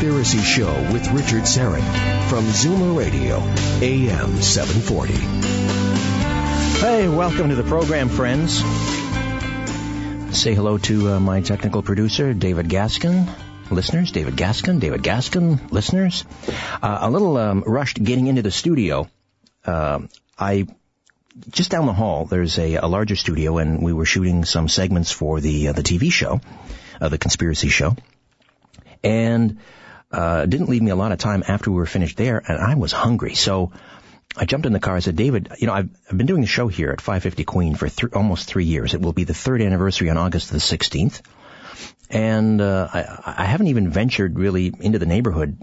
Conspiracy Show with Richard Syrett from Zoomer Radio, AM 740. Hey, welcome to the program, friends. Say hello to uh, my technical producer, David Gaskin. Listeners, David Gaskin, David Gaskin, listeners. Uh, a little um, rushed getting into the studio. Uh, I just down the hall, there's a, a, larger studio, and we were shooting some segments for the uh, the TV show, uh, the conspiracy show, and uh, didn't leave me a lot of time after we were finished there, and I was hungry, so. I jumped in the car. I said, David, you know, I've, I've been doing the show here at 550 Queen for th- almost three years. It will be the third anniversary on August the 16th. And, uh, I, I haven't even ventured really into the neighborhood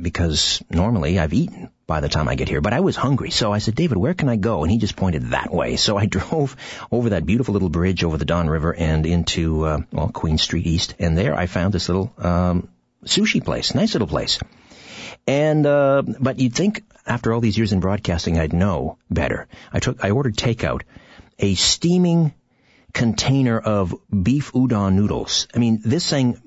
because normally I've eaten by the time I get here, but I was hungry. So I said, David, where can I go? And he just pointed that way. So I drove over that beautiful little bridge over the Don River and into, uh, well, Queen Street East. And there I found this little, um, sushi place. Nice little place. And, uh, but you'd think after all these years in broadcasting, I'd know better. I took, I ordered takeout, a steaming container of beef udon noodles. I mean, this thing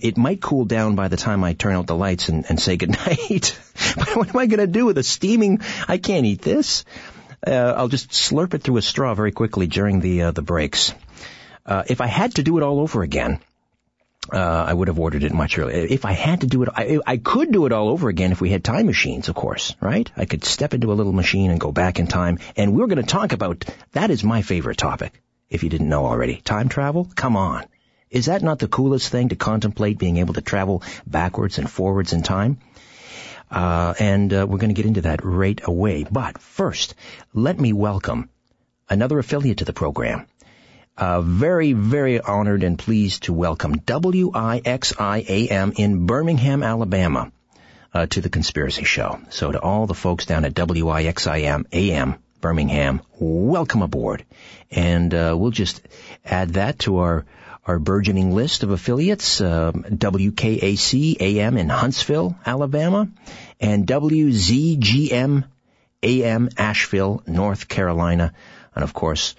it might cool down by the time I turn out the lights and, and say goodnight. but what am I going to do with a steaming? I can't eat this. Uh, I'll just slurp it through a straw very quickly during the uh, the breaks. Uh, if I had to do it all over again, uh, I would have ordered it much earlier. If I had to do it, I, I could do it all over again if we had time machines, of course, right? I could step into a little machine and go back in time. And we're going to talk about that is my favorite topic. If you didn't know already, time travel. Come on. Is that not the coolest thing to contemplate being able to travel backwards and forwards in time? Uh, and uh, we're going to get into that right away. But first, let me welcome another affiliate to the program. Uh, very, very honored and pleased to welcome WIXIAM in Birmingham, Alabama, uh, to the Conspiracy Show. So to all the folks down at WIXIAM AM Birmingham, welcome aboard. And uh, we'll just add that to our our burgeoning list of affiliates, uh, WKAC AM in Huntsville, Alabama, and WZGM AM Asheville, North Carolina, and of course,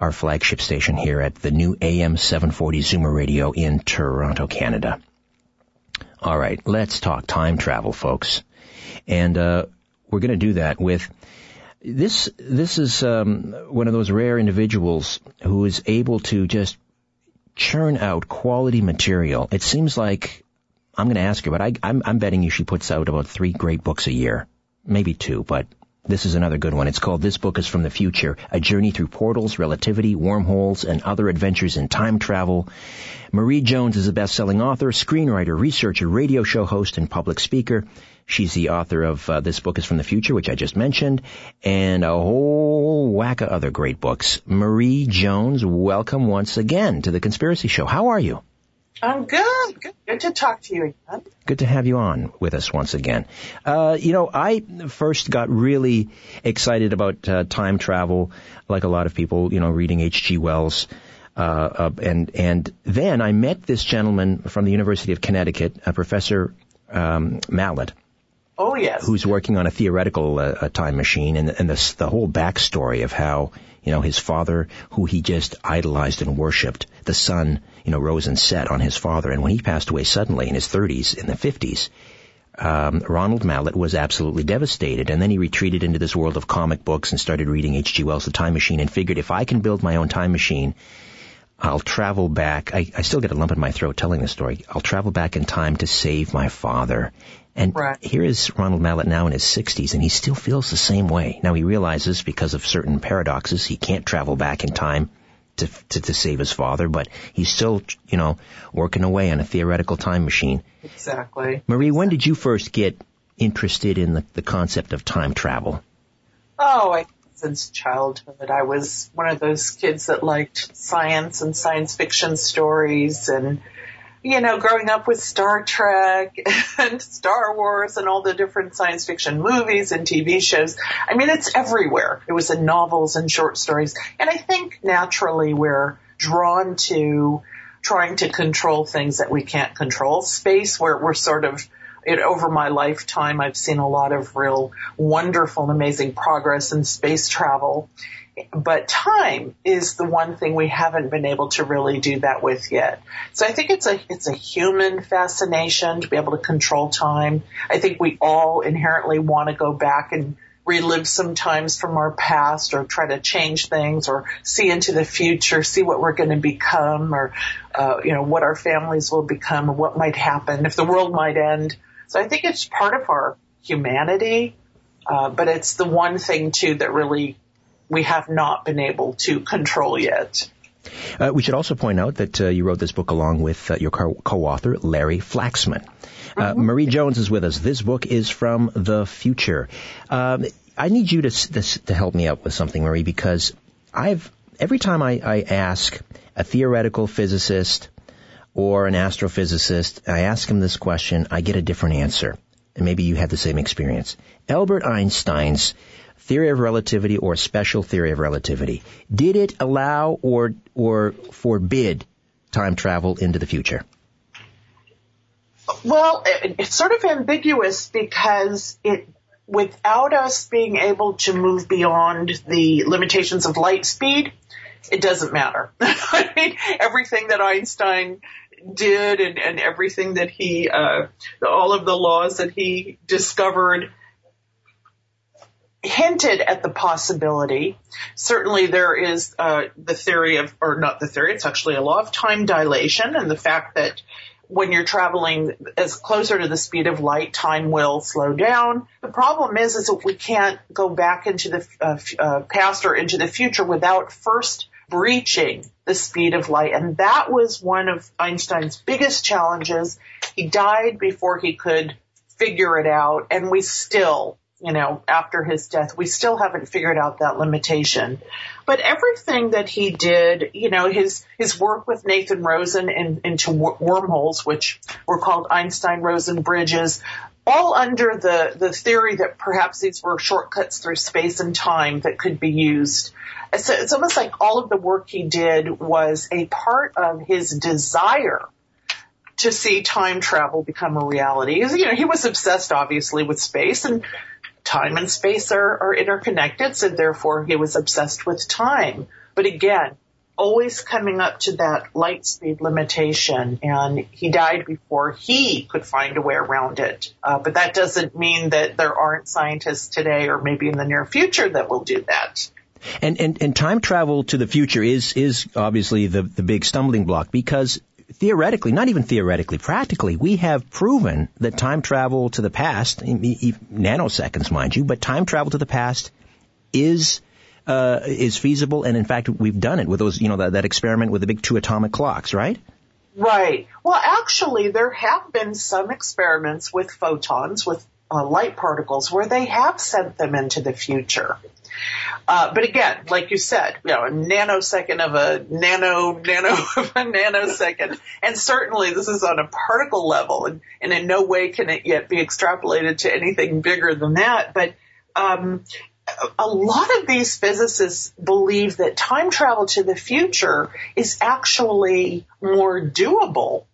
our flagship station here at the new AM 740 Zoomer Radio in Toronto, Canada. All right, let's talk time travel, folks. And uh, we're going to do that with this. This is um, one of those rare individuals who is able to just churn out quality material. It seems like I'm going to ask her, but I, I'm, I'm betting you she puts out about three great books a year, maybe two, but this is another good one. It's called This Book is from the Future, a journey through portals, relativity, wormholes, and other adventures in time travel. Marie Jones is a best-selling author, screenwriter, researcher, radio show host, and public speaker. She's the author of uh, This Book is from the Future, which I just mentioned, and a whole whack of other great books. Marie Jones, welcome once again to the Conspiracy Show. How are you? I'm good. good. Good to talk to you again. Good to have you on with us once again. Uh, you know, I first got really excited about uh, time travel, like a lot of people, you know, reading H.G. Wells. Uh, and and then I met this gentleman from the University of Connecticut, uh, Professor um, Mallett. Oh yes. Who's working on a theoretical uh, time machine, and and the the whole backstory of how you know his father, who he just idolized and worshipped, the sun, you know, rose and set on his father, and when he passed away suddenly in his 30s, in the 50s, um, Ronald Mallett was absolutely devastated, and then he retreated into this world of comic books and started reading H.G. Wells' The Time Machine, and figured if I can build my own time machine I'll travel back. I, I still get a lump in my throat telling this story. I'll travel back in time to save my father. And right. here is Ronald Mallett now in his 60s, and he still feels the same way. Now he realizes because of certain paradoxes, he can't travel back in time to, to, to save his father, but he's still, you know, working away on a theoretical time machine. Exactly. Marie, exactly. when did you first get interested in the, the concept of time travel? Oh, I since childhood. I was one of those kids that liked science and science fiction stories and you know, growing up with Star Trek and Star Wars and all the different science fiction movies and TV shows. I mean, it's everywhere. It was in novels and short stories. And I think naturally we're drawn to trying to control things that we can't control. Space where we're sort of it, over my lifetime, I've seen a lot of real wonderful and amazing progress in space travel. But time is the one thing we haven't been able to really do that with yet. So I think it's a, it's a human fascination to be able to control time. I think we all inherently want to go back and relive some times from our past or try to change things or see into the future, see what we're going to become or, uh, you know, what our families will become or what might happen if the world might end. So I think it's part of our humanity, uh, but it's the one thing too that really we have not been able to control yet. Uh, we should also point out that uh, you wrote this book along with uh, your co-author, Larry Flaxman. Uh, mm-hmm. Marie Jones is with us. This book is from the future. Um, I need you to, to, to help me out with something, Marie, because I've every time I, I ask a theoretical physicist or an astrophysicist, I ask him this question, I get a different answer. And maybe you had the same experience. Albert Einstein's theory of relativity or special theory of relativity, did it allow or, or forbid time travel into the future? Well, it's sort of ambiguous because it, without us being able to move beyond the limitations of light speed, it doesn't matter. I mean, everything that Einstein did and, and everything that he, uh, all of the laws that he discovered hinted at the possibility. Certainly there is, uh, the theory of, or not the theory, it's actually a law of time dilation and the fact that when you're traveling as closer to the speed of light, time will slow down. The problem is, is that we can't go back into the uh, uh, past or into the future without first breaching the speed of light. And that was one of Einstein's biggest challenges. He died before he could figure it out. And we still you know, after his death. We still haven't figured out that limitation. But everything that he did, you know, his, his work with Nathan Rosen in, into wormholes, which were called Einstein-Rosen bridges, all under the, the theory that perhaps these were shortcuts through space and time that could be used. So it's almost like all of the work he did was a part of his desire to see time travel become a reality. You know, he was obsessed obviously with space and time and space are, are interconnected, so therefore he was obsessed with time. But again, always coming up to that light speed limitation and he died before he could find a way around it. Uh, but that doesn't mean that there aren't scientists today or maybe in the near future that will do that. And, and, and time travel to the future is, is obviously the, the big stumbling block because theoretically, not even theoretically, practically, we have proven that time travel to the past, nanoseconds, mind you, but time travel to the past is uh, is feasible, and in fact, we've done it with those, you know, that, that experiment with the big two atomic clocks, right? Right. Well, actually, there have been some experiments with photons, with uh, light particles, where they have sent them into the future. Uh, but again, like you said, you know, a nanosecond of a nano, nano of a nanosecond. And certainly this is on a particle level and, and in no way can it yet be extrapolated to anything bigger than that. But, um, a lot of these physicists believe that time travel to the future is actually more doable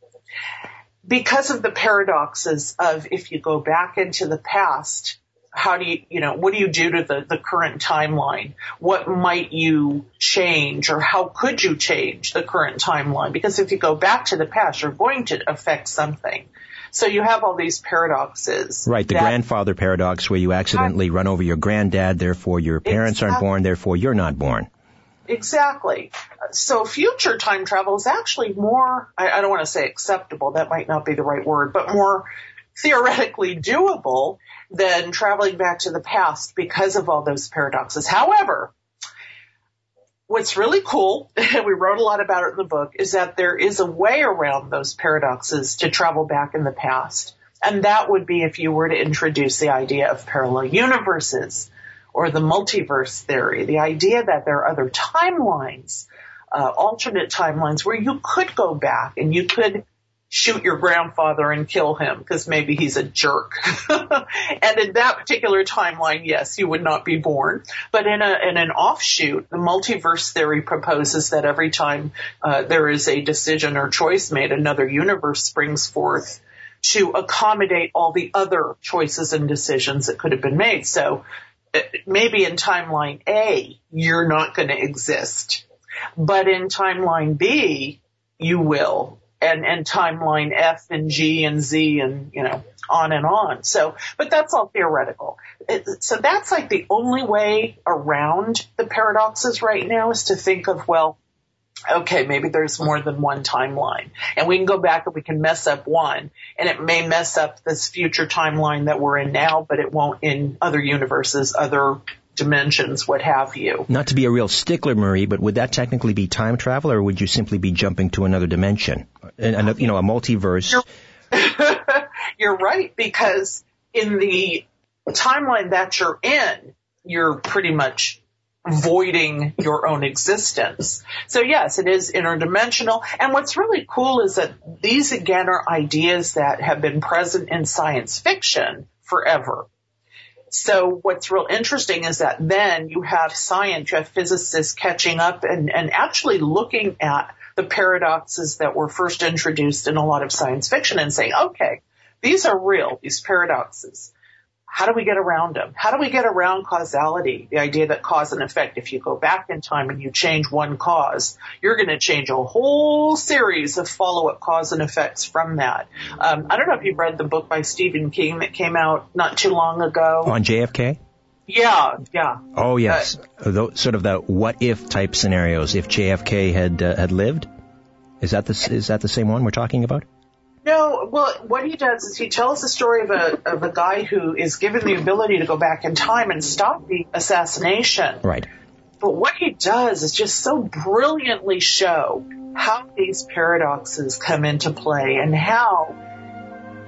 because of the paradoxes of if you go back into the past, how do you, you know, what do you do to the, the current timeline? What might you change or how could you change the current timeline? Because if you go back to the past, you're going to affect something. So you have all these paradoxes. Right, the that, grandfather paradox where you accidentally I, run over your granddad, therefore your parents exactly. aren't born, therefore you're not born. Exactly. So future time travel is actually more, I, I don't want to say acceptable, that might not be the right word, but more theoretically doable than traveling back to the past because of all those paradoxes. However, what's really cool, and we wrote a lot about it in the book, is that there is a way around those paradoxes to travel back in the past. And that would be if you were to introduce the idea of parallel universes or the multiverse theory, the idea that there are other timelines, uh, alternate timelines where you could go back and you could shoot your grandfather and kill him because maybe he's a jerk. and in that particular timeline, yes, you would not be born. But in a in an offshoot, the multiverse theory proposes that every time uh, there is a decision or choice made, another universe springs forth to accommodate all the other choices and decisions that could have been made. So maybe in timeline A, you're not going to exist, but in timeline B, you will. And, and timeline F and G and Z and, you know, on and on. So, but that's all theoretical. It, so that's like the only way around the paradoxes right now is to think of, well, okay, maybe there's more than one timeline. And we can go back and we can mess up one and it may mess up this future timeline that we're in now, but it won't in other universes, other dimensions, what have you. Not to be a real stickler, Marie, but would that technically be time travel or would you simply be jumping to another dimension? And, you know, a multiverse. You're, you're right because in the timeline that you're in, you're pretty much voiding your own existence. So yes, it is interdimensional. And what's really cool is that these again are ideas that have been present in science fiction forever. So what's real interesting is that then you have science, you have physicists catching up and, and actually looking at the paradoxes that were first introduced in a lot of science fiction and saying, okay, these are real, these paradoxes. How do we get around them? How do we get around causality? The idea that cause and effect, if you go back in time and you change one cause, you're going to change a whole series of follow-up cause and effects from that. Um, I don't know if you've read the book by Stephen King that came out not too long ago. On JFK? Yeah, yeah. Oh yes, uh, sort of the what if type scenarios. If JFK had uh, had lived, is that the is that the same one we're talking about? No, well, what he does is he tells the story of a of a guy who is given the ability to go back in time and stop the assassination. Right. But what he does is just so brilliantly show how these paradoxes come into play and how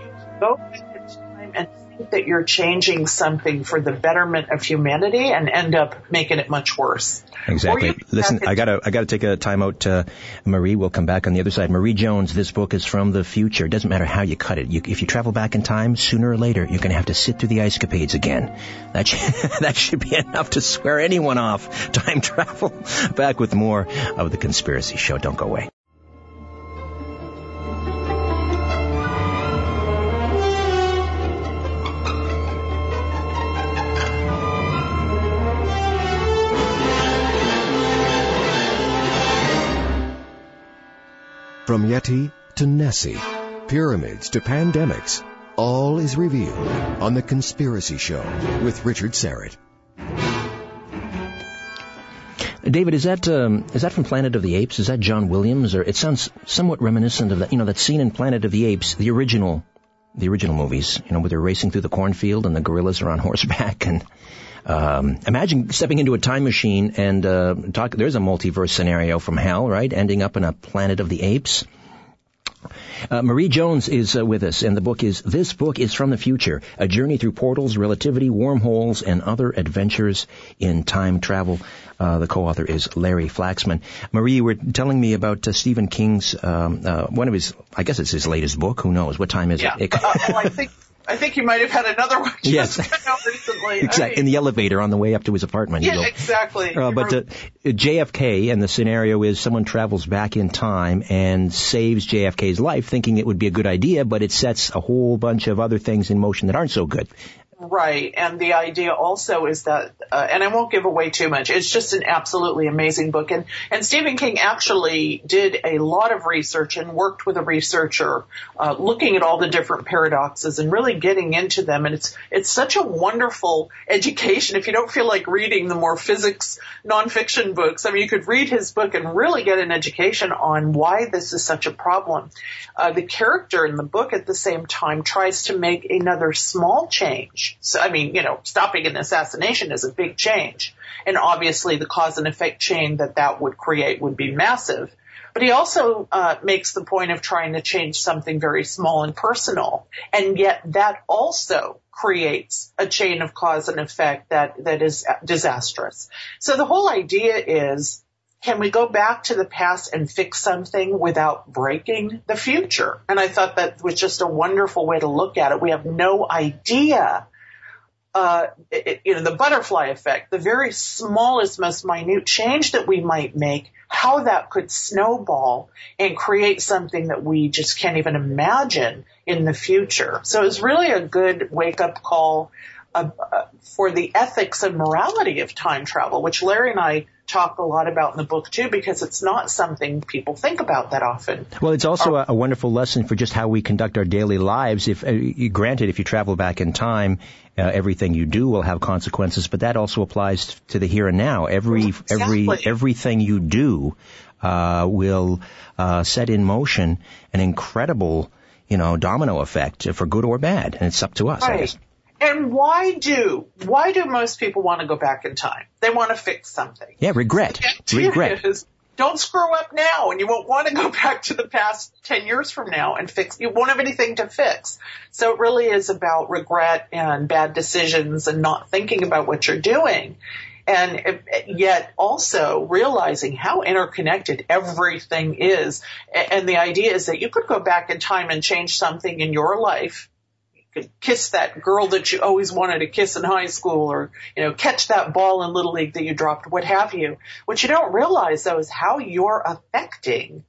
you go back in time and think that you're changing something for the betterment of humanity and end up making it much worse. Exactly. Listen, I gotta, I gotta take a time out. Uh, Marie, we'll come back on the other side. Marie Jones, this book is from the future. It doesn't matter how you cut it. You, if you travel back in time, sooner or later, you're gonna have to sit through the ice capades again. That should, that should be enough to swear anyone off. Time travel. Back with more of the Conspiracy Show. Don't go away. From Yeti to Nessie, pyramids to pandemics, all is revealed on The Conspiracy Show with Richard Syrett. David, is that um, is that from Planet of the Apes? Is that John Williams, or it sounds somewhat reminiscent of that? You know, that scene in Planet of the Apes, the original, the original movies. You know, where they're racing through the cornfield and the gorillas are on horseback, and um, imagine stepping into a time machine and uh, talk. There's a multiverse scenario from hell, right? Ending up in a planet of the apes. Uh, Marie Jones is uh, with us, and the book is This Book is from the Future, a journey through portals, relativity, wormholes, and other adventures in time travel. Uh, the co-author is Larry Flaxman. Marie, you were telling me about uh, Stephen King's, um, uh, one of his, I guess it's his latest book, who knows, what time is yeah. it? Uh, well, I think I think you might have had another one just yes. recently. exactly. I mean, in the elevator on the way up to his apartment. Yeah, exactly. Uh, but uh, JFK and the scenario is someone travels back in time and saves JFK's life thinking it would be a good idea, but it sets a whole bunch of other things in motion that aren't so good. Right. And the idea also is that, uh, and I won't give away too much. It's just an absolutely amazing book. And, and Stephen King actually did a lot of research and worked with a researcher, uh, looking at all the different paradoxes and really getting into them. And it's, it's such a wonderful education. If you don't feel like reading the more physics nonfiction books, I mean, you could read his book and really get an education on why this is such a problem. Uh, the character in the book at the same time tries to make another small change so, I mean, you know, stopping an assassination is a big change. And obviously the cause and effect chain that that would create would be massive. But he also uh, makes the point of trying to change something very small and personal. And yet that also creates a chain of cause and effect that, that is disastrous. So the whole idea is can we go back to the past and fix something without breaking the future? And I thought that was just a wonderful way to look at it. We have no idea uh, it, you know, the butterfly effect, the very smallest, most minute change that we might make, how that could snowball and create something that we just can't even imagine in the future. So it's really a good wake up call. Uh, uh, for the ethics and morality of time travel, which Larry and I talk a lot about in the book too, because it's not something people think about that often. Well, it's also a, a wonderful lesson for just how we conduct our daily lives. If, uh, granted, if you travel back in time, uh, everything you do will have consequences, but that also applies to the here and now. Every, exactly. every, everything you do, uh, will, uh, set in motion an incredible, you know, domino effect for good or bad. And it's up to us, right. And why do why do most people want to go back in time? They want to fix something. Yeah, regret. regret. Is, don't screw up now, and you won't want to go back to the past ten years from now and fix. You won't have anything to fix. So it really is about regret and bad decisions and not thinking about what you're doing. And eh, yet also realizing how interconnected everything is. And the idea is that you could go back in time and change something in your life could kiss that girl that you always wanted to kiss in high school or, you know, catch that ball in Little League that you dropped, what have you. What you don't realize though is how you're affecting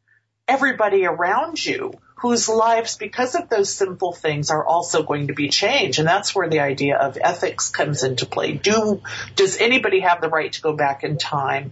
everybody around you whose lives, because of those simple things, are also going to be changed. And that's where the idea of ethics comes into play. Do, does anybody have the right to go back in time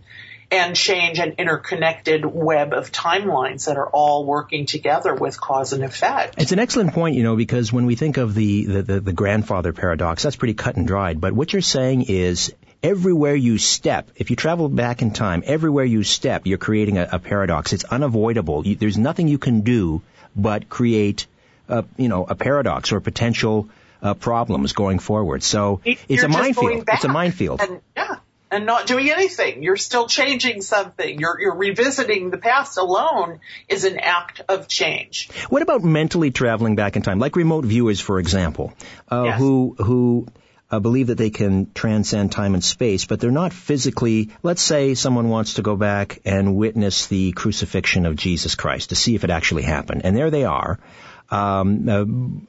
and change an interconnected web of timelines that are all working together with cause and effect. It's an excellent point, you know, because when we think of the, the, the, the grandfather paradox, that's pretty cut and dried. But what you're saying is everywhere you step, if you travel back in time, everywhere you step, you're creating a, a paradox. It's unavoidable. You, there's nothing you can do but create, a, you know, a paradox or potential uh, problems going forward. So you're it's a minefield. It's a minefield. And, yeah, and not doing anything. You're still changing something. You're, you're revisiting the past alone is an act of change. What about mentally traveling back in time, like remote viewers, for example, uh, yes. who who uh, believe that they can transcend time and space, but they're not physically. Let's say someone wants to go back and witness the crucifixion of Jesus Christ to see if it actually happened, and there they are. Um, uh,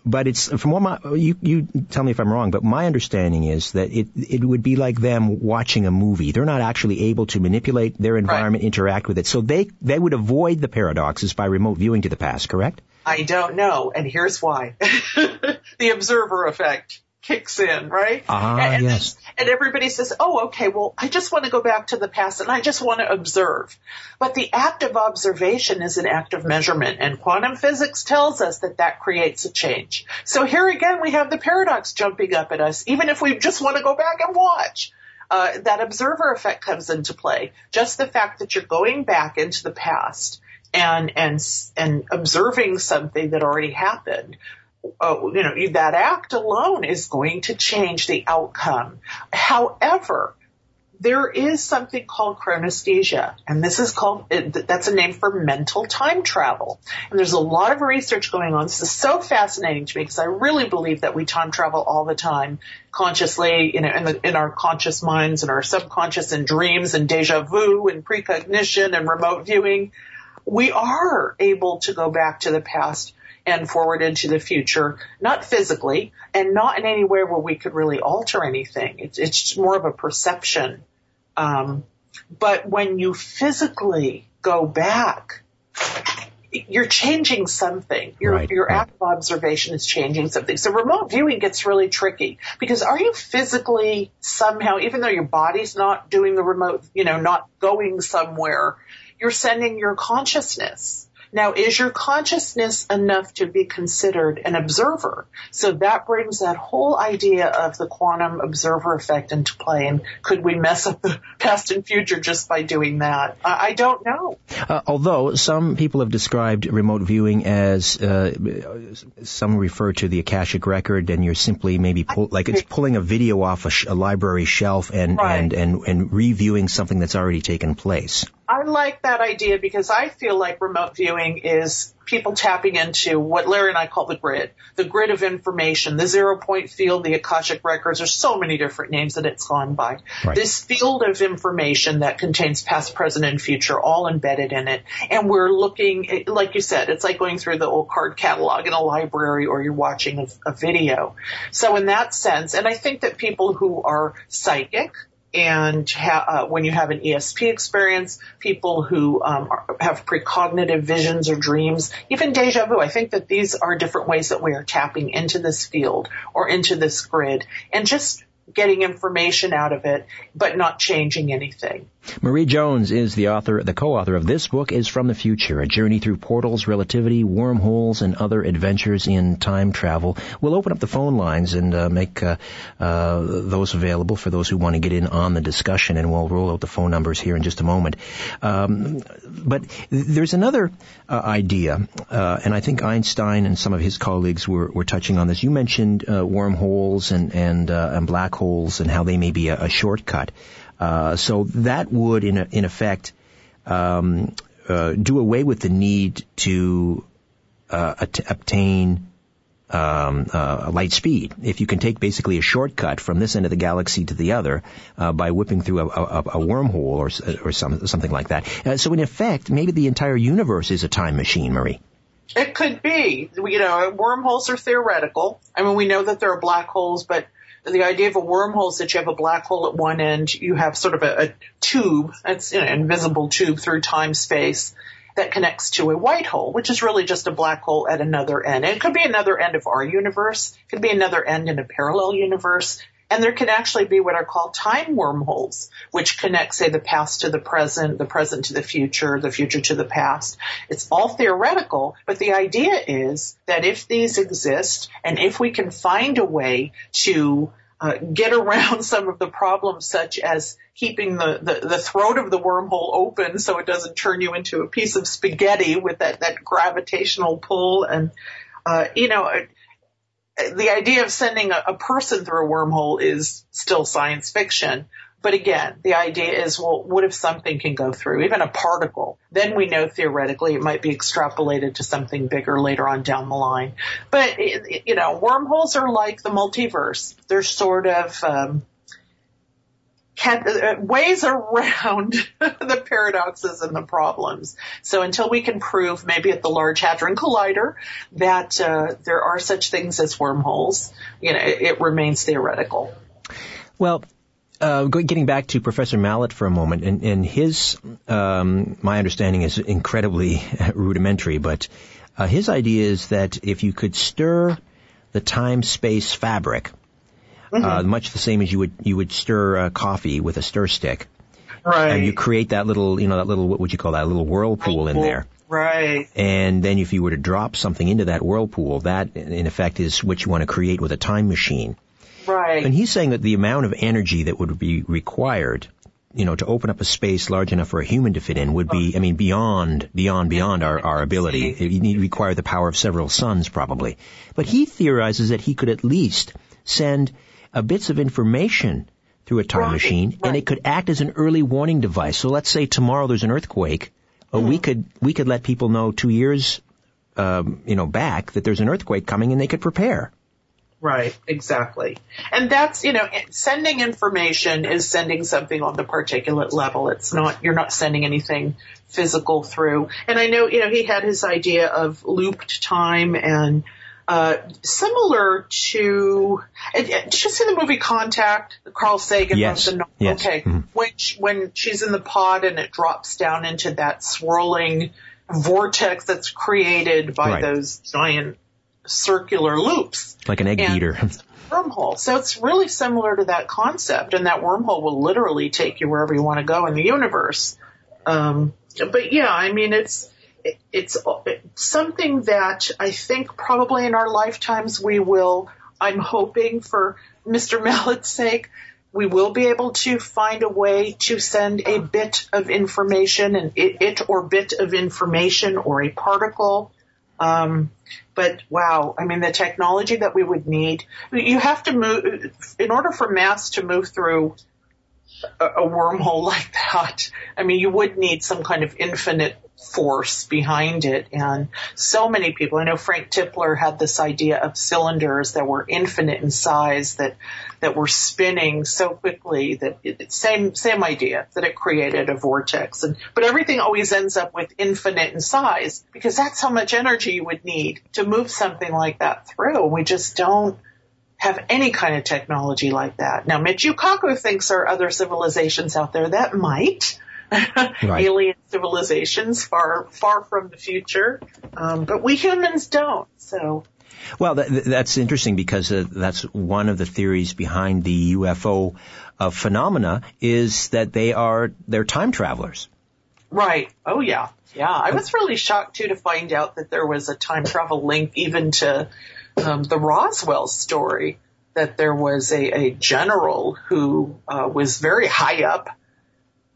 but it's from what my you you tell me if I'm wrong, but my understanding is that it it would be like them watching a movie. They're not actually able to manipulate their environment, right. interact with it, so they they would avoid the paradoxes by remote viewing to the past. Correct? I don't know, and here's why: the observer effect kicks in, right? Ah, and, yes. And everybody says, oh, okay, well, I just want to go back to the past and I just want to observe. But the act of observation is an act of measurement and quantum physics tells us that that creates a change. So here again, we have the paradox jumping up at us, even if we just want to go back and watch. Uh, that observer effect comes into play. Just the fact that you're going back into the past and and and observing something that already happened uh, you know, that act alone is going to change the outcome. However, there is something called chronesthesia, and this is called, that's a name for mental time travel. And there's a lot of research going on. This is so fascinating to me because I really believe that we time travel all the time, consciously, you know, in, the, in our conscious minds and our subconscious and dreams and deja vu and precognition and remote viewing. We are able to go back to the past and forward into the future, not physically and not in any way where we could really alter anything. It's, it's more of a perception. Um, but when you physically go back, you're changing something. Your, right, your right. act of observation is changing something. So remote viewing gets really tricky because are you physically somehow, even though your body's not doing the remote, you know, not going somewhere, you're sending your consciousness. Now, is your consciousness enough to be considered an observer? So that brings that whole idea of the quantum observer effect into play. And could we mess up the past and future just by doing that? I, don't know. Uh, although some people have described remote viewing as uh, some refer to the akashic record, and you're simply maybe pull, like it's pulling a video off a, sh- a library shelf and, Right. and and and reviewing something that's already taken place. I like that idea because I feel like remote viewing is people tapping into what Larry and I call the grid, the grid of information, the zero point field, the Akashic records. There's so many different names that it's gone by. Right. This field of information that contains past, present, and future all embedded in it. And we're looking, like you said, it's like going through the old card catalog in a library or you're watching a, a video. So in that sense, and I think that people who are psychic, and ha- uh, when you have an ESP experience, people who um, are, have precognitive visions or dreams, even deja vu. I think that these are different ways that we are tapping into this field or into this grid and just getting information out of it, but not changing anything. Marie Jones is the author, the co-author of this book is From the Future, a journey through portals, relativity, wormholes, and other adventures in time travel. We'll open up the phone lines and uh, make uh, uh, those available for those who want to get in on the discussion, and we'll roll out the phone numbers here in just a moment. Um, but there's another uh, idea, uh, and I think Einstein and some of his colleagues were, were touching on this. You mentioned uh, wormholes and and, and black holes and how they may be a, a shortcut. Uh, so that would, in, a, in effect, um, uh, do away with the need to uh, at- obtain um, uh, light speed. If you can take basically a shortcut from this end of the galaxy to the other uh, by whipping through a, a, a wormhole or, or some, something like that. Uh, so in effect, maybe the entire universe is a time machine, Marie. It could be. You know, wormholes are theoretical. I mean, we know that there are black holes, but the idea of a wormhole is that you have a black hole at one end, you have sort of a, a tube, it's an invisible tube through time space that connects to a white hole, which is really just a black hole at another end. And it could be another end of our universe, it could be another end in a parallel universe. And there can actually be what are called time wormholes, which connect, say, the past to the present, the present to the future, the future to the past. It's all theoretical, but the idea is that if these exist and if we can find a way to uh, get around some of the problems such as keeping the, the, the throat of the wormhole open so it doesn't turn you into a piece of spaghetti with that, that gravitational pull and uh, you know, the idea of sending a, a person through a wormhole is still science fiction. But again, the idea is, well, what if something can go through, even a particle? Then we know theoretically it might be extrapolated to something bigger later on down the line. But, you know, wormholes are like the multiverse. They're sort of, um, uh, ways around the paradoxes and the problems. So until we can prove, maybe at the Large Hadron Collider, that uh, there are such things as wormholes, you know, it, it remains theoretical. Well, uh, getting back to Professor Mallett for a moment, and, and his, um, my understanding is incredibly rudimentary, but uh, his idea is that if you could stir the time-space fabric, mm-hmm. uh, much the same as you would you would stir uh, coffee with a stir stick. Right. And you create that little, you know, that little, what would you call that, a little whirlpool in there. Right. And then if you were to drop something into that whirlpool, that in effect is what you want to create with a time machine. Right. And he's saying that the amount of energy that would be required, you know, to open up a space large enough for a human to fit in would be, I mean, beyond, beyond, beyond our, our ability. It would require the power of several suns probably. But he theorizes that he could at least send uh, bits of information through a time right, machine, right. and it could act as an early warning device. So let's say tomorrow there's an earthquake, mm-hmm. we could we could let people know two years, um, you know, back that there's an earthquake coming, and they could prepare. Right, exactly. And that's, you know, sending information is sending something on the particulate level. It's not, you're not sending anything physical through. And I know, you know, he had his idea of looped time and uh, similar to, did you see the movie Contact? Carl Sagan yes. the yes. Okay. Mm-hmm. When, when she's in the pod and it drops down into that swirling vortex that's created by right. those giant circular loops. Like an egg and beater. wormhole. So it's really similar to that concept and that wormhole will literally take you wherever you want to go in the universe. Um, but yeah, I mean, it's, it's something that I think probably in our lifetimes we will, I'm hoping for Mr. Mallett's sake, we will be able to find a way to send a bit of information, and it, it or bit of information or a particle. Um, but wow, I mean, the technology that we would need, you have to move, in order for mass to move through a, a wormhole like that, I mean, you would need some kind of infinite force behind it. And so many people, I know Frank Tipler had this idea of cylinders that were infinite in size that, that were spinning so quickly that it, same, same idea that it created a vortex. And, but everything always ends up with infinite in size because that's how much energy you would need to move something like that through. We just don't have any kind of technology like that. Now, Michio Kaku thinks there are other civilizations out there that might, right. alien civilizations far far from the future, um, but we humans don't. So. Well, that, that's interesting because uh, that's one of the theories behind the UFO uh, phenomena is that they are they're time travelers. Right. Oh yeah. Yeah. I was really shocked too to find out that there was a time travel link even to um, the Roswell story. That there was a, a general who uh, was very high up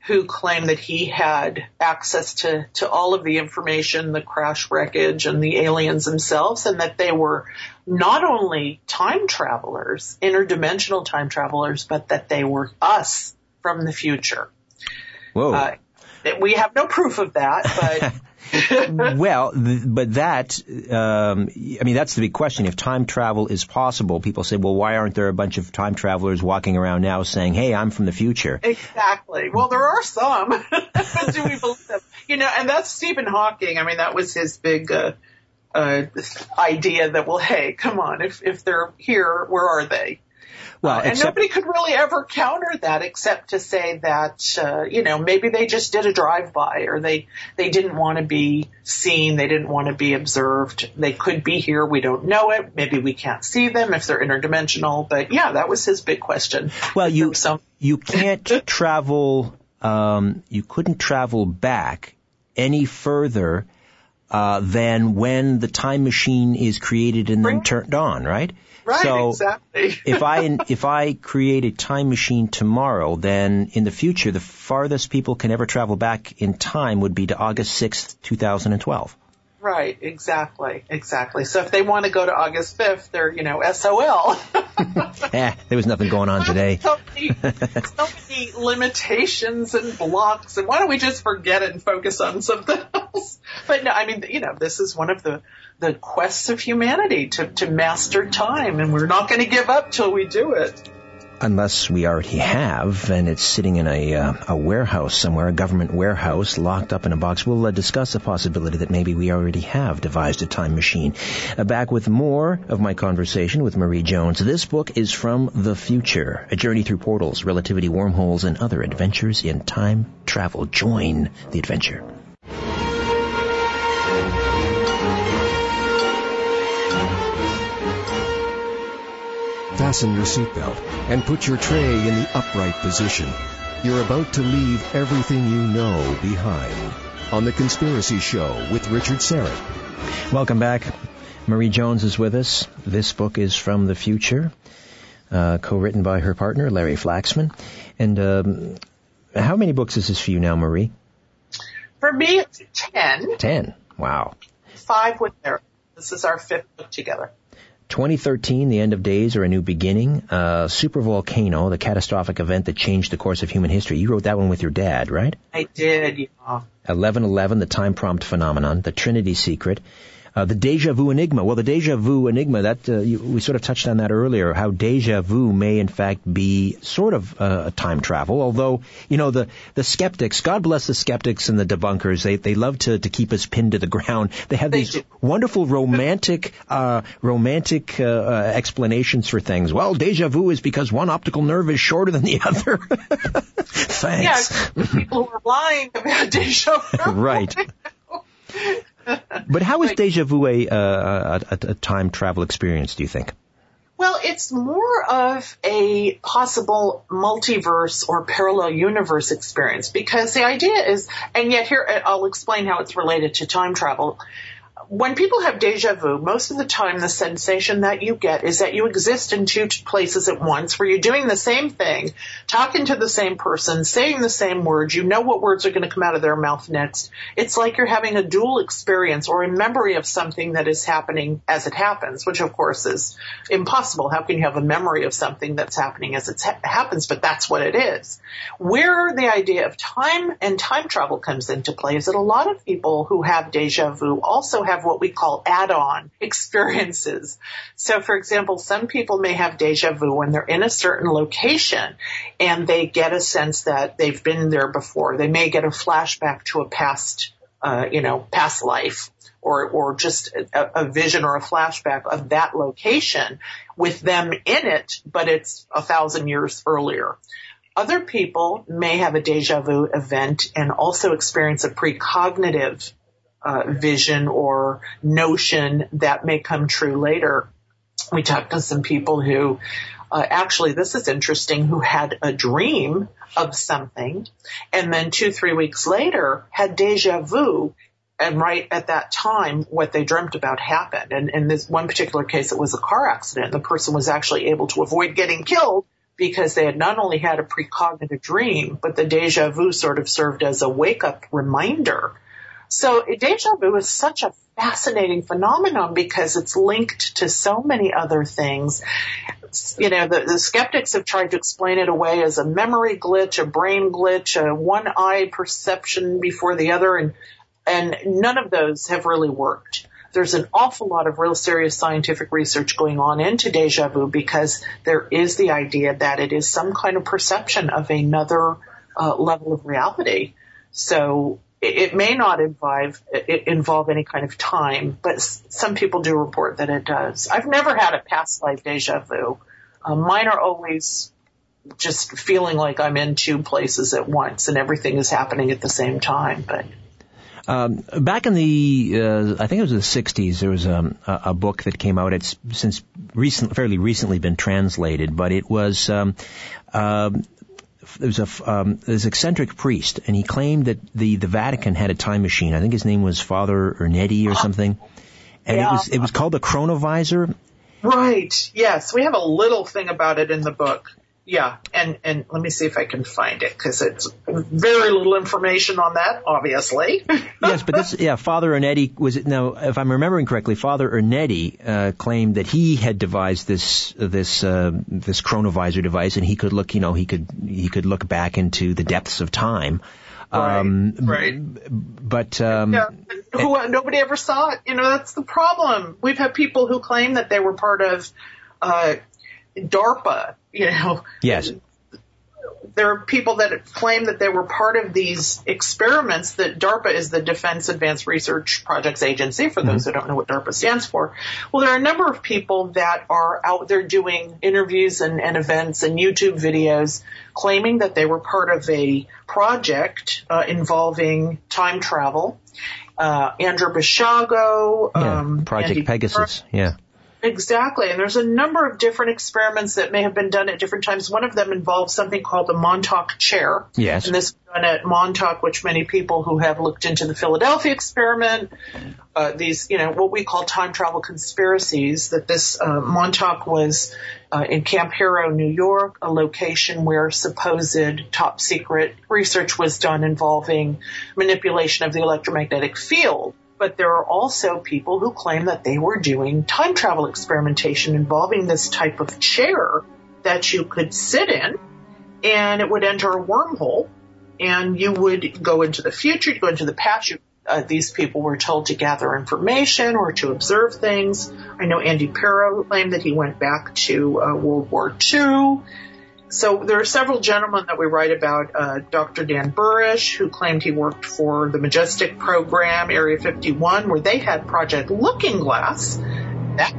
who claimed that he had access to, to all of the information, the crash wreckage and the aliens themselves, and that they were not only time travelers, interdimensional time travelers, but that they were us from the future. Whoa. Uh, we have no proof of that, but well, th- but that, um, I mean, that's the big question. If time travel is possible, people say, well, why aren't there a bunch of time travelers walking around now saying, hey, I'm from the future? Exactly. Well, there are some. but do we believe them? You know, and that's Stephen Hawking. I mean, that was his big, uh, uh, idea that, well, hey, come on, if, if they're here, where are they? Well, uh, and nobody could really ever counter that except to say that uh, you know maybe they just did a drive by or they they didn't want to be seen, they didn't want to be observed. They could be here, we don't know it. Maybe we can't see them if they're interdimensional. But yeah, that was his big question. Well, you some- you can't travel. Um, you couldn't travel back any further uh, than when the time machine is created and then turned on, right? Right, so exactly. if I if I create a time machine tomorrow, then in the future, the farthest people can ever travel back in time would be to August sixth, two thousand and twelve. Right, exactly, exactly. So if they want to go to August 5th, they're, you know, SOL. eh, there was nothing going on today. so, many, so many limitations and blocks, and why don't we just forget it and focus on something else? But no, I mean, you know, this is one of the the quests of humanity to, to master time, and we're not going to give up till we do it. Unless we already have, and it's sitting in a, uh, a warehouse somewhere, a government warehouse, locked up in a box. We'll uh, discuss the possibility that maybe we already have devised a time machine. Uh, back with more of my conversation with Marie Jones. This book is from the future, a journey through portals, relativity, wormholes, and other adventures in time travel. Join the adventure. Fasten your seatbelt and put your tray in the upright position. You're about to leave everything you know behind on The Conspiracy Show with Richard Syrett. Welcome back. Marie Jones is with us. This book is from the future, uh, co-written by her partner, Larry Flaxman. And um, how many books is this for you now, Marie? For me, it's ten. Ten. Wow. Five with Larry. This is our fifth book together. 2013, The End of Days or A New Beginning, uh, Super Volcano, the catastrophic event that changed the course of human history. You wrote that one with your dad, right? I did, yeah. 1111, The Time Prompt Phenomenon, The Trinity Secret, uh, the deja vu enigma. Well, the deja vu enigma, that uh, you, we sort of touched on that earlier. How deja vu may in fact be sort of uh, a time travel. Although you know the the skeptics, God bless the skeptics and the debunkers. They they love to to keep us pinned to the ground. They have these wonderful romantic uh, romantic uh, uh, explanations for things. Well, deja vu is because one optical nerve is shorter than the other. Thanks. Yeah, people who are lying about deja vu. right but how is deja vu a, a, a, a time travel experience, do you think? Well, it's more of a possible multiverse or parallel universe experience because the idea is, and yet here I'll explain how it's related to time travel when people have deja vu, most of the time the sensation that you get is that you exist in two places at once where you're doing the same thing, talking to the same person, saying the same words. You know what words are going to come out of their mouth next. It's like you're having a dual experience or a memory of something that is happening as it happens, which of course is impossible. How can you have a memory of something that's happening as it ha- happens? But that's what it is. Where the idea of time and time travel comes into play is that a lot of people who have deja vu also have have what we call add-on experiences. So for example, some people may have deja vu when they're in a certain location and they get a sense that they've been there before. They may get a flashback to a past, uh, you know, past life or, or just a, a, vision or a flashback of that location with them in it, but it's a thousand years earlier. Other people may have a deja vu event and also experience a precognitive uh, vision or notion that may come true later. We talked to some people who uh, actually, this is interesting, who had a dream of something and then two, three weeks later had deja vu and right at that time, what they dreamt about happened. And in this one particular case, it was a car accident. The person was actually able to avoid getting killed because they had not only had a precognitive dream, but the deja vu sort of served as a wake up reminder. So deja vu is such a fascinating phenomenon because it's linked to so many other things you know, the, the skeptics have tried to explain it away as a memory glitch, a brain glitch, a one eye perception before the other, and, and none of those have really worked. There's an awful lot of real serious scientific research going on into deja vu because there is the idea that it is some kind of perception of another uh, level of reality. So it may not involve involve any kind of time, but some people do report that it does. I've never had a past life deja vu. Uh, mine are always just feeling like I'm in two places at once and everything is happening at the same time. But um, back in the, uh, I think it was the 60s, there was um, a, a book that came out. It's since recent, fairly recently been translated, but it was um, um, there was a um, this eccentric priest, and he claimed that the the Vatican had a time machine. I think his name was Father Ernetti or something, and yeah. it was it was called the Chronovisor. Right. Yes, we have a little thing about it in the book. Yeah, and and let me see if I can find it because it's very little information on that, obviously. yes, but this yeah, Father Ernetti was it now? If I'm remembering correctly, Father Ernetti uh, claimed that he had devised this this uh, this chronovisor device, and he could look, you know, he could he could look back into the depths of time. Right, um, right. But um, yeah, who, nobody ever saw it. You know, that's the problem. We've had people who claim that they were part of. Uh, DARPA, you know. Yes. There are people that claim that they were part of these experiments that DARPA is the Defense Advanced Research Projects Agency, for those mm-hmm. who don't know what DARPA stands for. Well, there are a number of people that are out there doing interviews and, and events and YouTube videos claiming that they were part of a project uh, involving time travel. Uh, Andrew Basiago, yeah, um, Project Andy Pegasus, yeah. Exactly. And there's a number of different experiments that may have been done at different times. One of them involves something called the Montauk chair. Yes. And this was done at Montauk, which many people who have looked into the Philadelphia experiment, uh, these, you know, what we call time travel conspiracies, that this uh, Montauk was uh, in Camp Hero, New York, a location where supposed top secret research was done involving manipulation of the electromagnetic field but there are also people who claim that they were doing time travel experimentation involving this type of chair that you could sit in and it would enter a wormhole and you would go into the future, go into the past. You, uh, these people were told to gather information or to observe things. I know Andy Pero claimed that he went back to uh, World War II so there are several gentlemen that we write about. Uh, Dr. Dan Burisch, who claimed he worked for the Majestic program, Area 51, where they had Project Looking Glass. That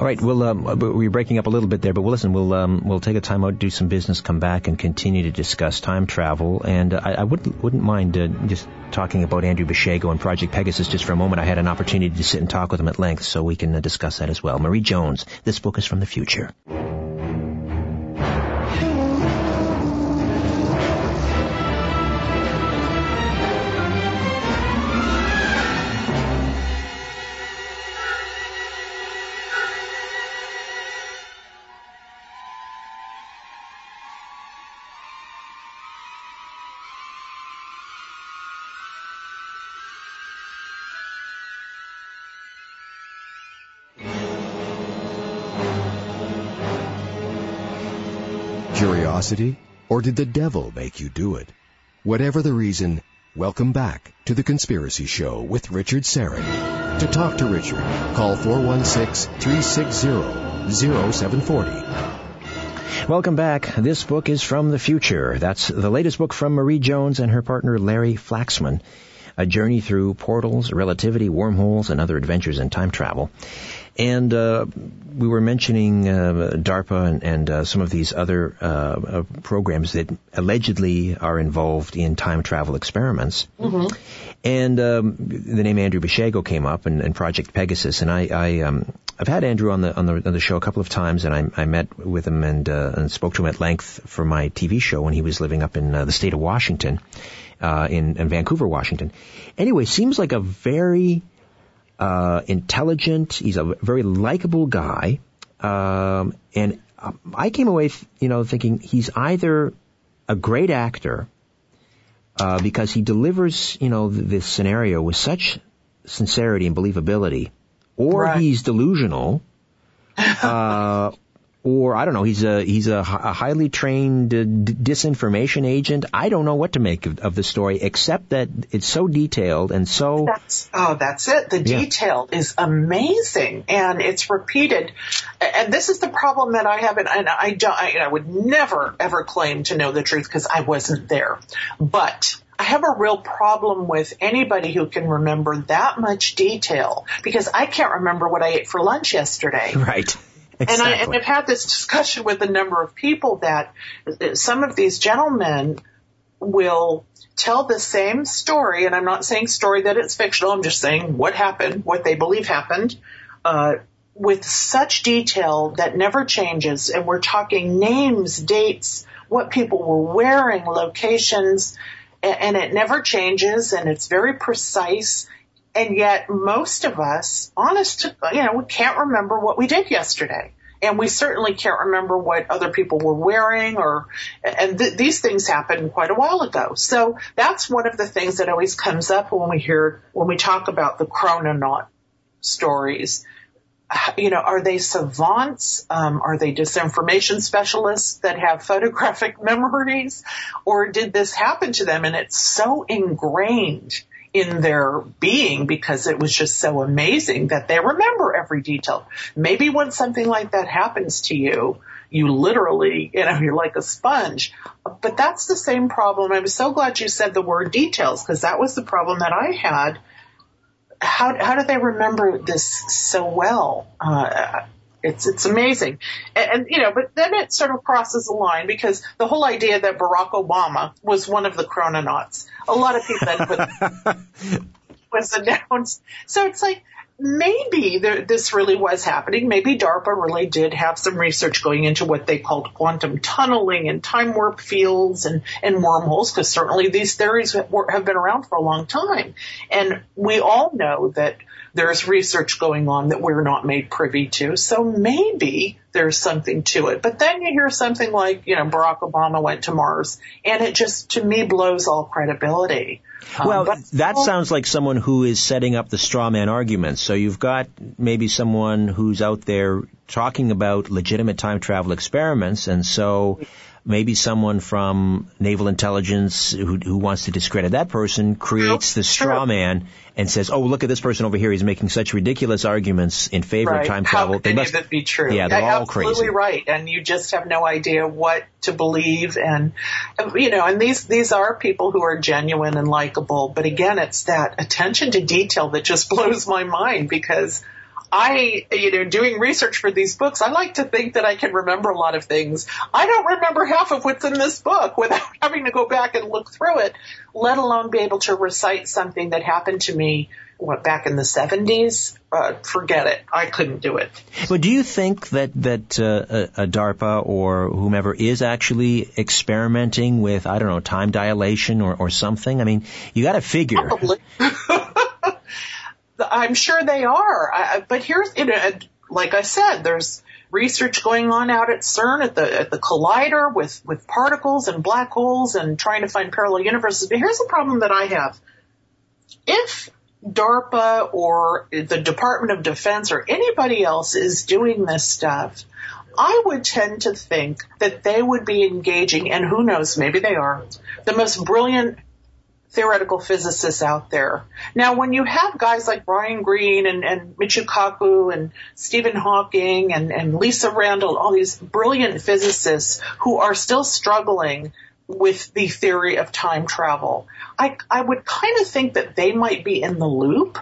all right, we'll um, we're breaking up a little bit there, but we'll listen. We'll um, we'll take a time out, do some business, come back, and continue to discuss time travel. And uh, I, I wouldn't wouldn't mind uh, just talking about Andrew Basiago and Project Pegasus just for a moment. I had an opportunity to sit and talk with him at length, so we can uh, discuss that as well. Marie Jones, this book is from the future. Curiosity? Or did the devil make you do it? Whatever the reason, welcome back to The Conspiracy Show with Richard Syrett. To talk to Richard, call 416-360-0740. Welcome back. This book is from the future. That's the latest book from Marie Jones and her partner Larry Flaxman. a journey through portals, relativity, wormholes, and other adventures in time travel. And uh, we were mentioning uh, DARPA and, and uh, some of these other uh, uh, programs that allegedly are involved in time travel experiments. Mm-hmm. And um, the name Andrew Basiago came up, and, and Project Pegasus. And I, I um, I've had Andrew on the on the on the show a couple of times, and I, I met with him and uh, and spoke to him at length for my TV show when he was living up in the state of Washington, in, in Vancouver, Washington. Anyway, seems like a very uh, intelligent. He's a very likable guy. Um, and I came away, you know, thinking he's either a great actor, uh, because he delivers, you know, this scenario with such sincerity and believability, or right. he's delusional, uh, or I don't know, he's a he's a, a highly trained uh, d- disinformation agent. I don't know what to make of, of, the story, except that it's so detailed and so. That's, oh, that's it. The yeah. detail is amazing, and it's repeated. And this is the problem that I have, and I don't. I, I would never ever claim to know the truth because I wasn't there, but. I have a real problem with anybody who can remember that much detail because I can't remember what I ate for lunch yesterday. Right. Exactly. And, I, and I've had this discussion with a number of people that some of these gentlemen will tell the same story, and I'm not saying story that it's fictional, I'm just saying what happened, what they believe happened, uh, with such detail that never changes. And we're talking names, dates, what people were wearing, locations, and, and it never changes, and it's very precise. And yet most of us, honest to, you know, we can't remember what we did yesterday. And we certainly can't remember what other people were wearing or, and th- these things happened quite a while ago. So that's one of the things that always comes up when we hear, when we talk about the chrononaut stories. You know, are they savants? Um, are they disinformation specialists that have photographic memories? Or did this happen to them and it's so ingrained in their being because it was just so amazing that they remember every detail. Maybe when something like that happens to you, you literally, you know, you're like a sponge. But that's the same problem. I'm so glad you said the word details because that was the problem that I had. How, how do they remember this so well? Uh, it's it's amazing, and, and, you know, but then it sort of crosses the line because the whole idea that Barack Obama was one of the chrononauts. A lot of people put was announced. So it's like maybe there, this really was happening. Maybe DARPA really did have some research going into what they called quantum tunneling and time warp fields and, and wormholes, because certainly these theories have been around for a long time. And we all know that there's research going on that we're not made privy to. So maybe there's something to it. But then you hear something like, you know, Barack Obama went to Mars and it just to me blows all credibility. Um, well, um, that sounds like someone who is setting up the straw man argument. So you've got maybe someone who's out there talking about legitimate time travel experiments and so maybe someone from naval intelligence who, who wants to discredit that person creates the straw man and says, "Oh, look at this person over here. He's making such ridiculous arguments in favor right. of time travel. How they must be true. Yeah, they're all absolutely crazy. right, and you just have no idea what to believe. And you know, and these these are people who are genuine and likable. But again, it's that attention to detail that just blows my mind because I, you know, doing research for these books, I like to think that I can remember a lot of things. I don't remember half of what's in this book without having to go back and look through it, let alone be able to recite something that happened to me what back in the 70s uh, forget it. I couldn't do it. But do you think that that uh, a, a darpa or whomever is actually experimenting with i don't know time dilation or, or something? I mean you got to figure. Probably. I'm sure they are. I, but here's, like I said, there's research going on out at CERN at the at the collider with with particles and black holes and trying to find parallel universes. But here's the problem that I have: if DARPA or the Department of Defense or anybody else is doing this stuff, I would tend to think that they would be engaging, and who knows, maybe they are, the most brilliant theoretical physicists out there. Now, when you have guys like Brian Greene and, and Michio Kaku and Stephen Hawking and, and Lisa Randall, all these brilliant physicists who are still struggling with the theory of time travel. I, I would kind of think that they might be in the loop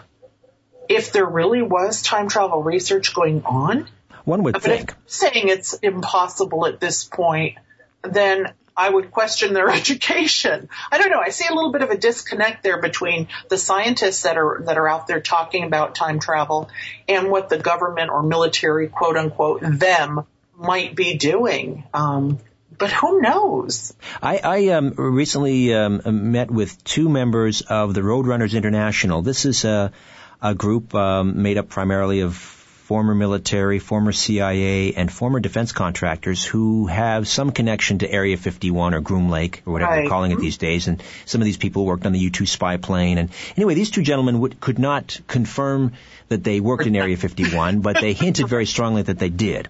if there really was time travel research going on. One would but think. Saying it's impossible at this point, then I would question their education. I don't know. I see a little bit of a disconnect there between the scientists that are that are out there talking about time travel and what the government or military, quote unquote, them might be doing. Um, but who knows? I, I um, recently um, met with two members of the Roadrunners International. This is a, a group um, made up primarily of former military, former CIA, and former defense contractors who have some connection to Area 51 or Groom Lake or whatever right. they're calling it these mm-hmm. days. And some of these people worked on the U-2 spy plane. And anyway, these two gentlemen would, could not confirm that they worked in Area 51, but they hinted very strongly that they did.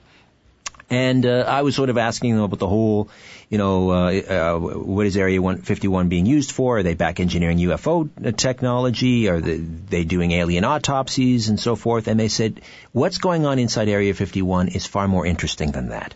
And uh, I was sort of asking them about the whole, you know, uh, uh, what is Area 151 being used for? Are they back engineering UFO technology? Are they, they doing alien autopsies and so forth? And they said, what's going on inside Area 51 is far more interesting than that.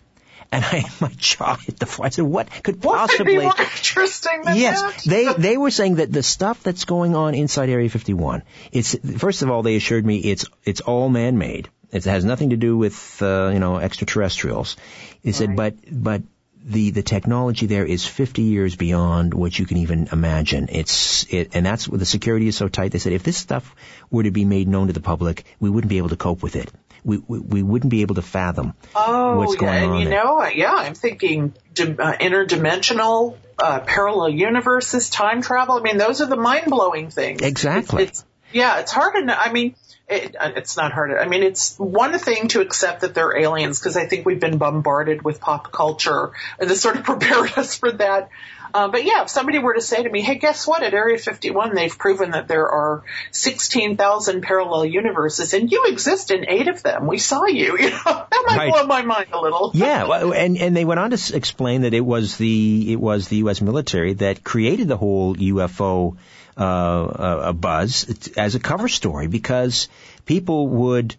And I, my jaw hit the floor. I said, "What could possibly?" What could be more interesting than yes, that? they they were saying that the stuff that's going on inside Area 51. It's first of all, they assured me it's it's all man-made. It has nothing to do with uh, you know extraterrestrials. They said, Right. but but the the technology there is 50 years beyond what you can even imagine. It's it, and that's where the security is so tight. They said if this stuff were to be made known to the public, we wouldn't be able to cope with it. We we, we wouldn't be able to fathom Oh, what's going yeah, and on you there. know, yeah, I'm thinking uh, interdimensional, uh, parallel universes, time travel. I mean, those are the mind blowing things. Exactly. It's, it's, yeah, it's hard to. I mean, it, uh, it's not hard. I mean, it's one thing to accept that they're aliens because I think we've been bombarded with pop culture and this sort of prepared us for that. Uh, but yeah, if somebody were to say to me, "Hey, guess what? At Area 51, they've proven that there are 16,000 parallel universes, and you exist in eight of them. We saw you." You know, that might Right. blow my mind a little. Yeah, well, and and they went on to explain that it was the it was the U.S. military that created the whole UFO uh, uh, a buzz as a cover story because people would.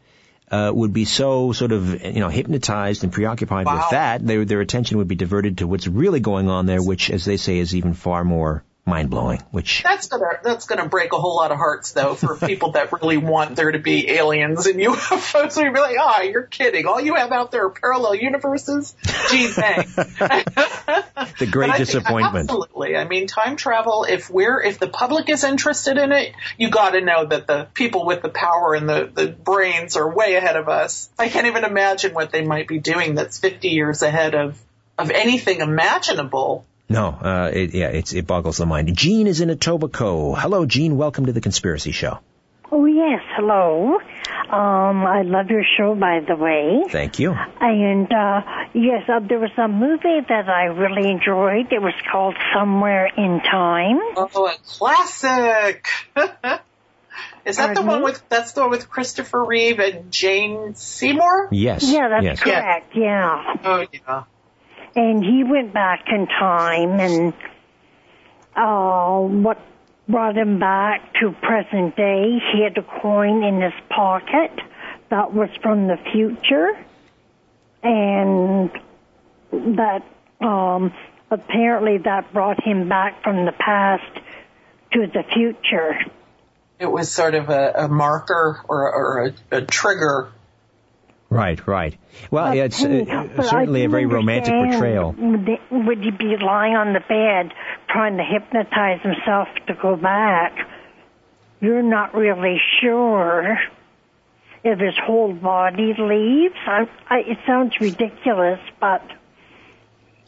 Uh, would be so sort of you know hypnotized and preoccupied Wow. with that, their their attention would be diverted to what's really going on there, which, as they say, is even far more mind blowing. Which That's gonna that's gonna break a whole lot of hearts though for people that really want there to be aliens and UFOs. So you'd be like, ah, you're kidding. All you have out there are parallel universes. Gee, thanks. the great But I think- disappointment. absolutely. I mean, time travel. If we're if the public is interested in it, you got to know that the people with the power and the the brains are way ahead of us. I can't even imagine what they might be doing. That's 50 years ahead of of anything imaginable. No, uh, it, yeah, it's, it boggles the mind. Gene is in Etobicoke. Hello, Gene. Welcome to the Conspiracy Show. Oh yes, hello. Um, I love your show, by the way. Thank you. And uh, yes, uh, there was a movie that I really enjoyed. It was called Somewhere in Time. Oh, a classic. Is that the one me? with that's the one with Christopher Reeve and Jane Seymour? Yes. Yeah, that's yes. correct. Yeah. Oh yeah. And he went back in time, and uh, what brought him back to present day? He had a coin in his pocket that was from the future, and that um, apparently that brought him back from the past to the future. It was sort of a, a marker or, or a, a trigger. Right, right. Well, yeah, it's uh, certainly a very romantic portrayal. Would, he be lying on the bed trying to hypnotize himself to go back? You're not really sure if his whole body leaves. I, I, it sounds ridiculous, but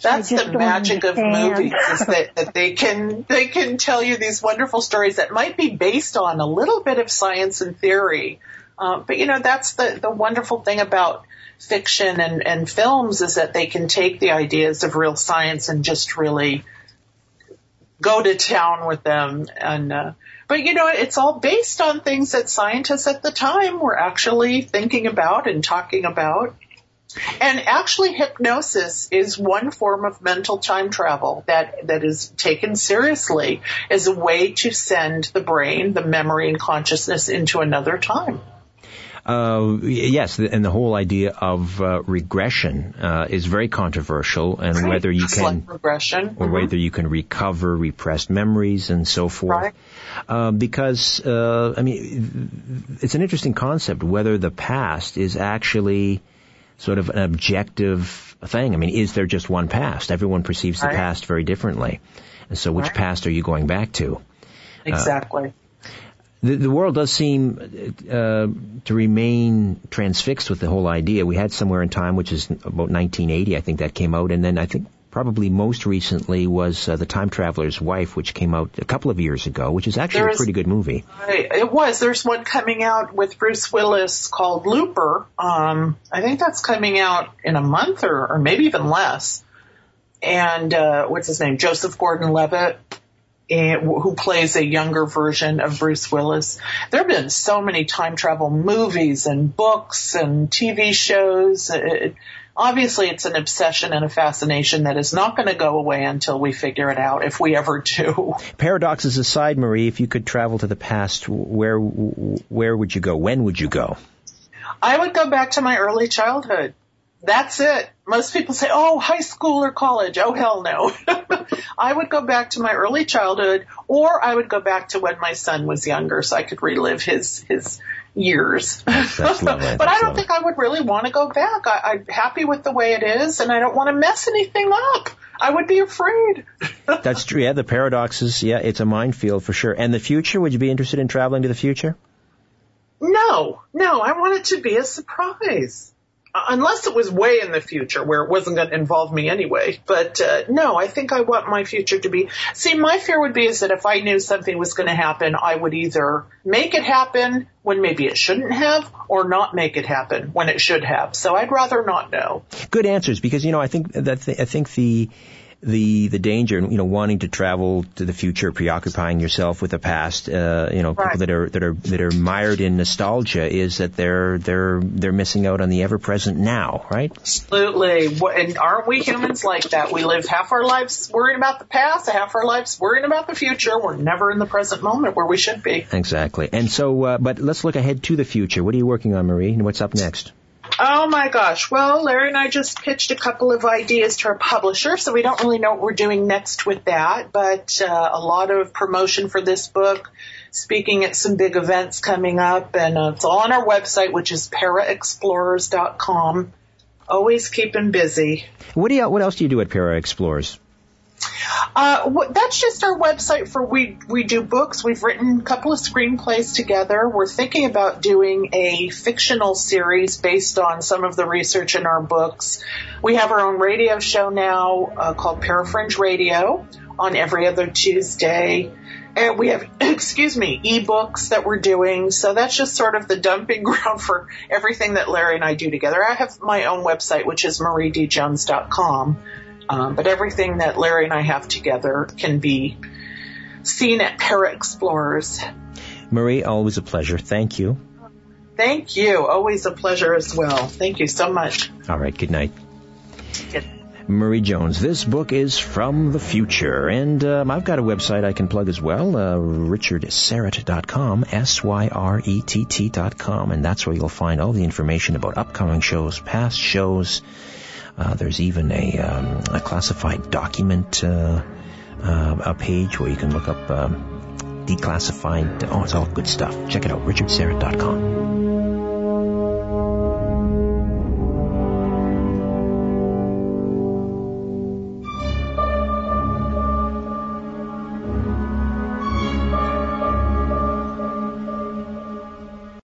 That's just the don't magic of movies is that, that they can they can tell you these wonderful stories that might be based on a little bit of science and theory. Um, but you know that's the the wonderful thing about fiction and, and films is that they can take the ideas of real science and just really go to town with them and uh, but you know it's all based on things that scientists at the time were actually thinking about and talking about and actually hypnosis is one form of mental time travel that, that is taken seriously as a way to send the brain, the memory and consciousness into another time. Uh, yes, and the whole idea of uh, regression uh, is very controversial, and Right. whether you Just can like regression. or Mhm. whether you can recover repressed memories and so forth. Right. Uh, because uh, I mean, it's an interesting concept whether the past is actually sort of an objective thing. I mean, is there just one past? Everyone perceives the Right. past very differently, and so which Right. past are you going back to? Exactly. The, the world does seem uh, to remain transfixed with the whole idea. We had somewhere in time, which is about 1980, I think that came out, and then I think probably most recently was uh, the Time Traveler's Wife, which came out a couple of years ago, which is actually There a pretty good movie. It was. There's one coming out with Bruce Willis called Looper. Um, I think that's coming out in a month or, or maybe even less. And uh, what's his name? Joseph Gordon-Levitt, who plays a younger version of Bruce Willis. There have been so many time travel movies and books and TV shows. It, obviously, it's an obsession and a fascination that is not going to go away until we figure it out, if we ever do. Paradoxes aside, Marie, if you could travel to the past, where where would you go? When would you go? I would go back to my early childhood. That's it. Most people say, oh, high school or college. Oh, hell no. I would go back to my early childhood or I would go back to when my son was younger so I could relive his, his years. That's lovely. but I don't lovely. think I would really want to go back. I, I'm happy with the way it is and I don't want to mess anything up. I would be afraid. That's true. Yeah, the paradoxes. Yeah, it's a minefield for sure. And the future? Would you be interested in traveling to the future? No, no, I want it to be a surprise. Unless it was way in the future where it wasn't going to involve me anyway. But uh, no, I think I want my future to be. See, my fear would be is that if I knew something was going to happen, I would either make it happen when maybe it shouldn't have, or not make it happen when it should have. So I'd rather not know. Good answers, because you know I think that the, I think the the the danger, you know, wanting to travel to the future, preoccupying yourself with the past, uh, you know, Right. people that are that are that are mired in nostalgia, is that they're they're they're missing out on the ever present now, right? Absolutely. And aren't we humans like that? We live half our lives worrying about the past, half our lives worrying about the future. We're never in the present moment where we should be. Exactly. And so, uh, but let's look ahead to the future. What are you working on, Marie? And what's up next? Oh my gosh. Well, Larry and I just pitched a couple of ideas to our publisher, so we don't really know what we're doing next with that, but uh, a lot of promotion for this book, speaking at some big events coming up, and uh, it's all on our website, which is paraexplorers.com. Always keeping busy. What do you, what else do you do at Para Explorers? Uh, that's just our website for we we do books. We've written a couple of screenplays together. We're thinking about doing a fictional series based on some of the research in our books. We have our own radio show now uh, called Parafringe Radio on every other Tuesday. And we have, excuse me, ebooks that we're doing. So that's just sort of the dumping ground for everything that Larry and I do together. I have my own website, which is mariedjones.com. Um, but everything that Larry and I have together can be seen at Para Explorers. Marie, always a pleasure. Thank you. Thank you. Always a pleasure as well. Thank you so much. All right. Good night. Good. Marie Jones. This book is from the future, and um, I've got a website I can plug as well, uh, richardsyrett.com, S-Y-R-E-T-T dot com, and that's where you'll find all the information about upcoming shows, past shows. Uh, there's even a, um, a classified document uh, uh, a page where you can look up um, declassified. Oh, it's all good stuff. Check it out, richardsyrett.com.